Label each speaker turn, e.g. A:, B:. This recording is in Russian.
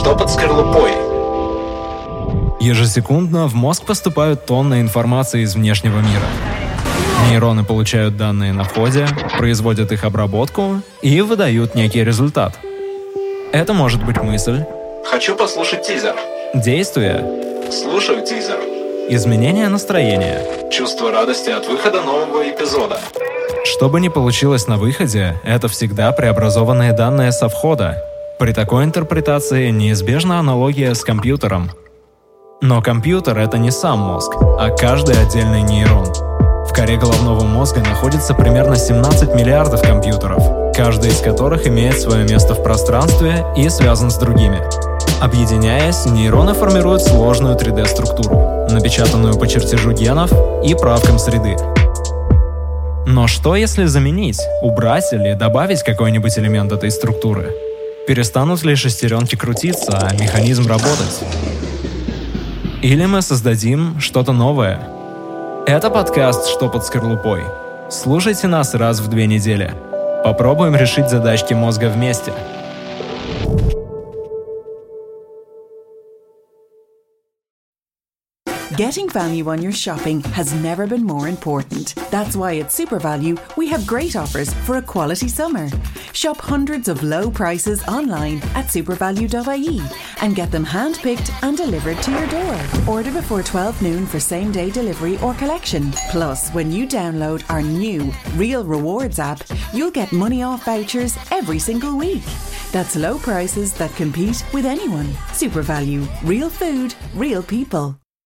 A: Что под скорлупой?
B: Ежесекундно в мозг поступают тонны информации из внешнего мира. Нейроны получают данные на входе, производят их обработку и выдают некий результат. Это может быть мысль,
A: Хочу послушать тизер.
B: действие,
A: Слушаю тизер.
B: изменение настроения.
A: Чувство радости от выхода нового эпизода.
B: Что бы ни получилось на выходе, это всегда преобразованные данные со входа. При такой интерпретации неизбежна аналогия с компьютером. Но компьютер — это не сам мозг, а каждый отдельный нейрон. В коре головного мозга находится примерно 17 миллиардов компьютеров, каждый из которых имеет свое место в пространстве и связан с другими. Объединяясь, нейроны формируют сложную 3D-структуру, напечатанную по чертежу генов и правкам среды. Но что если заменить, убрать или добавить какой-нибудь элемент этой структуры? Перестанут ли шестеренки крутиться, а механизм работать? Или мы создадим что-то новое? Это подкаст «Что под скорлупой». Слушайте нас раз в две недели. Попробуем решить задачки мозга вместе –
C: Getting value on your shopping has never been more important. That's why at SuperValue we have great offers for a quality summer. Shop hundreds of low prices online at supervalue.ie and get them handpicked and delivered to your door. Order before 12 noon for same day delivery or collection. Plus, when you download our new Real Rewards app, you'll get money off vouchers every single week. That's low prices that compete with anyone. SuperValue, real food, real people.